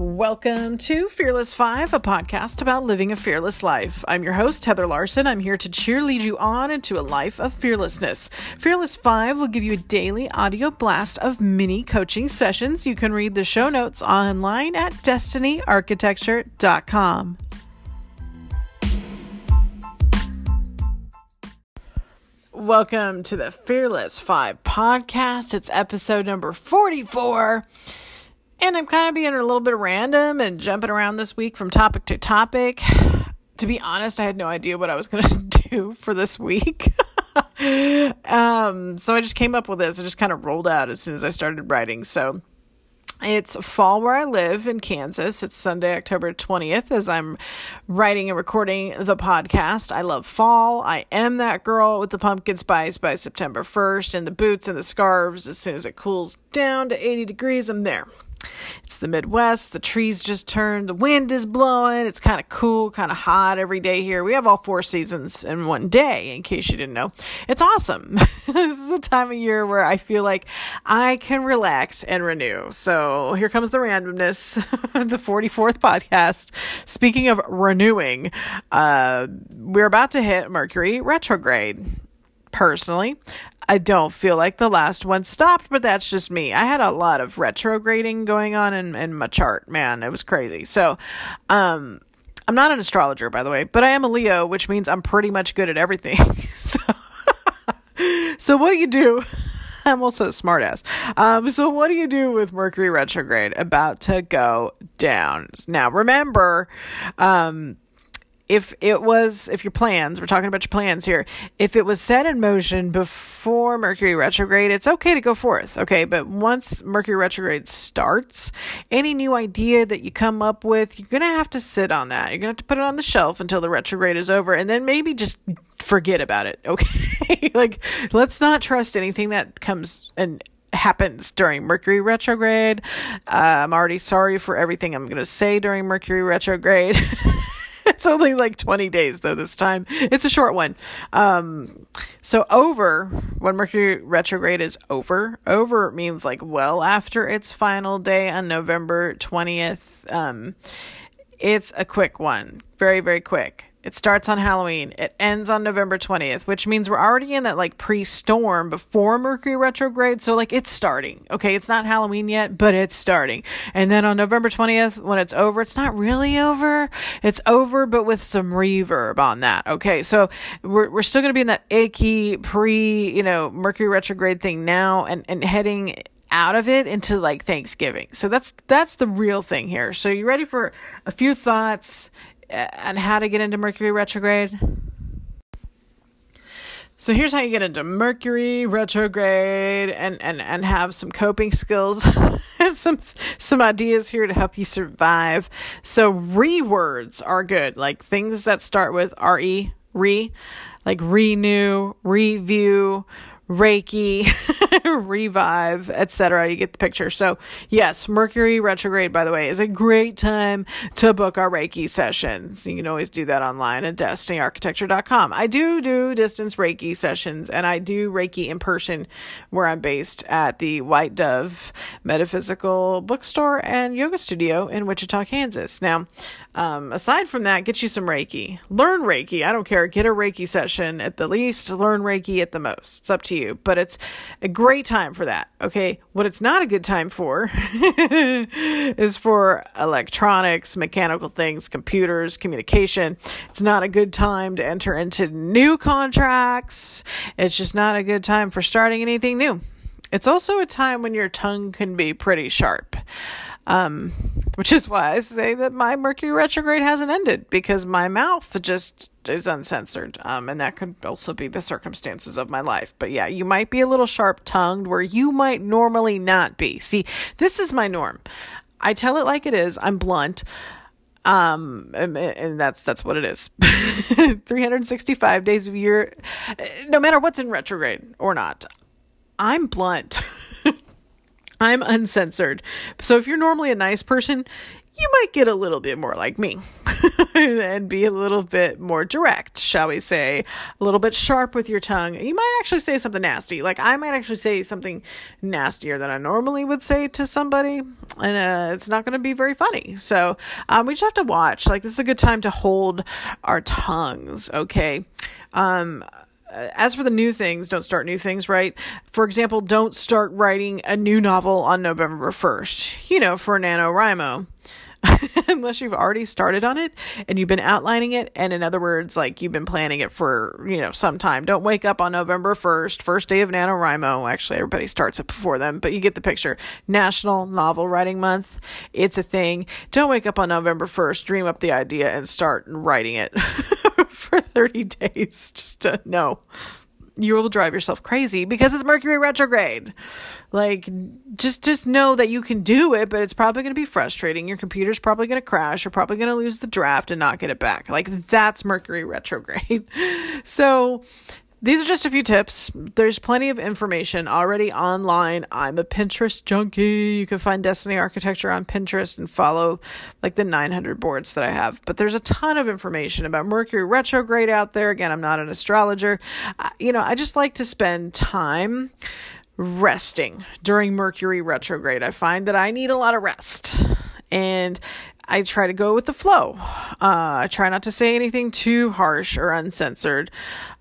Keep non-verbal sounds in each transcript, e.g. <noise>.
Welcome to Fearless Five, a podcast about living a fearless life. I'm your host, Heather Larson. I'm here to cheerlead you on into a life of fearlessness. Fearless Five will give you a daily audio blast of mini coaching sessions. You can read the show notes online at destinyarchitecture.com. Welcome to the Fearless Five podcast. It's episode number 44. And I'm kind of being a little bit random and jumping around this week from topic to topic. To be honest, I had no idea what I was going <laughs> to do for this week. <laughs> um, so I just came up with this. I just kind of rolled out as soon as I started writing. So it's fall where I live in Kansas. It's Sunday, October 20th, as I'm writing and recording the podcast. I love fall. I am that girl with the pumpkin spice by September 1st and the boots and the scarves. As soon as it cools down to 80 degrees, I'm there. It's the Midwest. The trees just turned. The wind is blowing. It's kind of cool, kind of hot every day here. We have all four seasons in one day, in case you didn't know. It's awesome. <laughs> this is a time of year where I feel like I can relax and renew. So here comes the randomness, <laughs> the 44th podcast. Speaking of renewing, uh, we're about to hit Mercury retrograde personally. I don't feel like the last one stopped, but that's just me. I had a lot of retrograding going on in, in my chart, man. It was crazy. So, um, I'm not an astrologer, by the way, but I am a Leo, which means I'm pretty much good at everything. <laughs> so, so what do you do? <laughs> I'm also a smartass. Um, so what do you do with Mercury retrograde about to go down? Now, remember, um, if it was if your plans we're talking about your plans here if it was set in motion before mercury retrograde it's okay to go forth okay but once mercury retrograde starts any new idea that you come up with you're gonna have to sit on that you're gonna have to put it on the shelf until the retrograde is over and then maybe just forget about it <laughs> okay like let's not trust anything that comes and happens during Mercury retrograde. Uh, I'm already sorry for everything I'm going to say during Mercury retrograde. <laughs> it's only like 20 days though this time. It's a short one. Um, so over when Mercury retrograde is over, over means like well after its final day on November 20th. Um, it's a quick one. Very, very quick. It starts on Halloween. It ends on November 20th, which means we're already in that like pre storm before Mercury retrograde. So, like, it's starting. Okay. It's not Halloween yet, but it's starting. And then on November 20th, when it's over, it's not really over. It's over, but with some reverb on that. Okay. So, we're, we're still going to be in that icky pre, you know, Mercury retrograde thing now and, and heading out of it into like Thanksgiving. So that's that's the real thing here. So you ready for a few thoughts and how to get into Mercury retrograde. So here's how you get into Mercury retrograde and and and have some coping skills, <laughs> some some ideas here to help you survive. So rewords are good, like things that start with re re, like renew, review, Reiki, <laughs> revive, etc. You get the picture. So, yes, Mercury retrograde, by the way, is a great time to book our Reiki sessions. You can always do that online at destinyarchitecture.com. I do do distance Reiki sessions and I do Reiki in person where I'm based at the White Dove Metaphysical Bookstore and Yoga Studio in Wichita, Kansas. Now, um, aside from that, get you some Reiki. Learn Reiki. I don't care. Get a Reiki session at the least, learn Reiki at the most. It's up to you, but it's a great time for that. Okay. What it's not a good time for <laughs> is for electronics, mechanical things, computers, communication. It's not a good time to enter into new contracts. It's just not a good time for starting anything new. It's also a time when your tongue can be pretty sharp. Um, <laughs> which is why I say that my Mercury retrograde hasn't ended because my mouth just is uncensored. Um, and that could also be the circumstances of my life. But yeah, you might be a little sharp tongued where you might normally not be. See, this is my norm. I tell it like it is. I'm blunt. Um, and, and that's, that's what it is. <laughs> 365 days of year, no matter what's in retrograde or not. I'm blunt. <laughs> I'm uncensored. So if you're normally a nice person, you might get a little bit more like me <laughs> and be a little bit more direct, shall we say, a little bit sharp with your tongue. You might actually say something nasty. Like I might actually say something nastier than I normally would say to somebody, and uh, it's not going to be very funny. So um, we just have to watch. Like this is a good time to hold our tongues. Okay. Um, as for the new things, don't start new things, right? For example, don't start writing a new novel on November 1st, you know, for NaNoWriMo. <laughs> unless you've already started on it and you've been outlining it and in other words like you've been planning it for you know some time. Don't wake up on november 1st first day of nanowrimo. Actually everybody starts it before them but you get the picture. National novel writing month it's a thing. Don't wake up on november 1st dream up the idea and start writing it <laughs> 30 <laughs> days just to know you will drive yourself crazy because it's Mercury retrograde. Like just just know that you can do it, but it's probably going to be frustrating. Your computer's probably going to crash. You're probably going to lose the draft and not get it back. Like that's Mercury retrograde. <laughs> so these are just a few tips. There's plenty of information already online. I'm a Pinterest junkie. You can find Destiny Architecture on Pinterest and follow like the 900 boards that I have. But there's a ton of information about Mercury retrograde out there. Again, I'm not an astrologer. you know, I just like to spend time resting during Mercury retrograde. I find that I need a lot of rest. And I try to go with the flow. Uh, I try not to say anything too harsh or uncensored.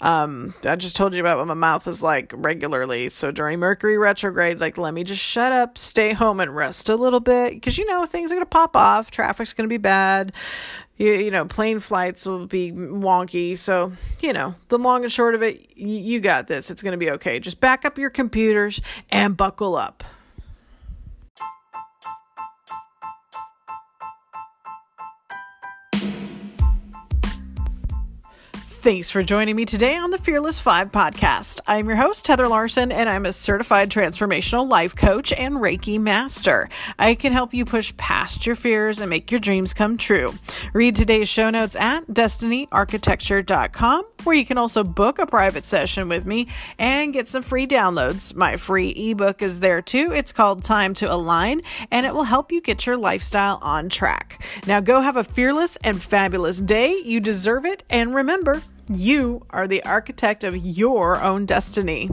Um, I just told you about what my mouth is like regularly. So during Mercury retrograde, like, let me just shut up, stay home, and rest a little bit because you know things are going to pop off. Traffic's going to be bad. You, you know, plane flights will be wonky. So, you know, the long and short of it, y- you got this. It's going to be okay. Just back up your computers and buckle up. Thanks for joining me today on the Fearless 5 podcast. I'm your host, Heather Larson, and I'm a certified transformational life coach and Reiki master. I can help you push past your fears and make your dreams come true. Read today's show notes at destinyarchitecture.com, where you can also book a private session with me and get some free downloads. My free ebook is there too. It's called Time to Align, and it will help you get your lifestyle on track. Now go have a fearless and fabulous day. You deserve it, and remember, you are the architect of your own destiny.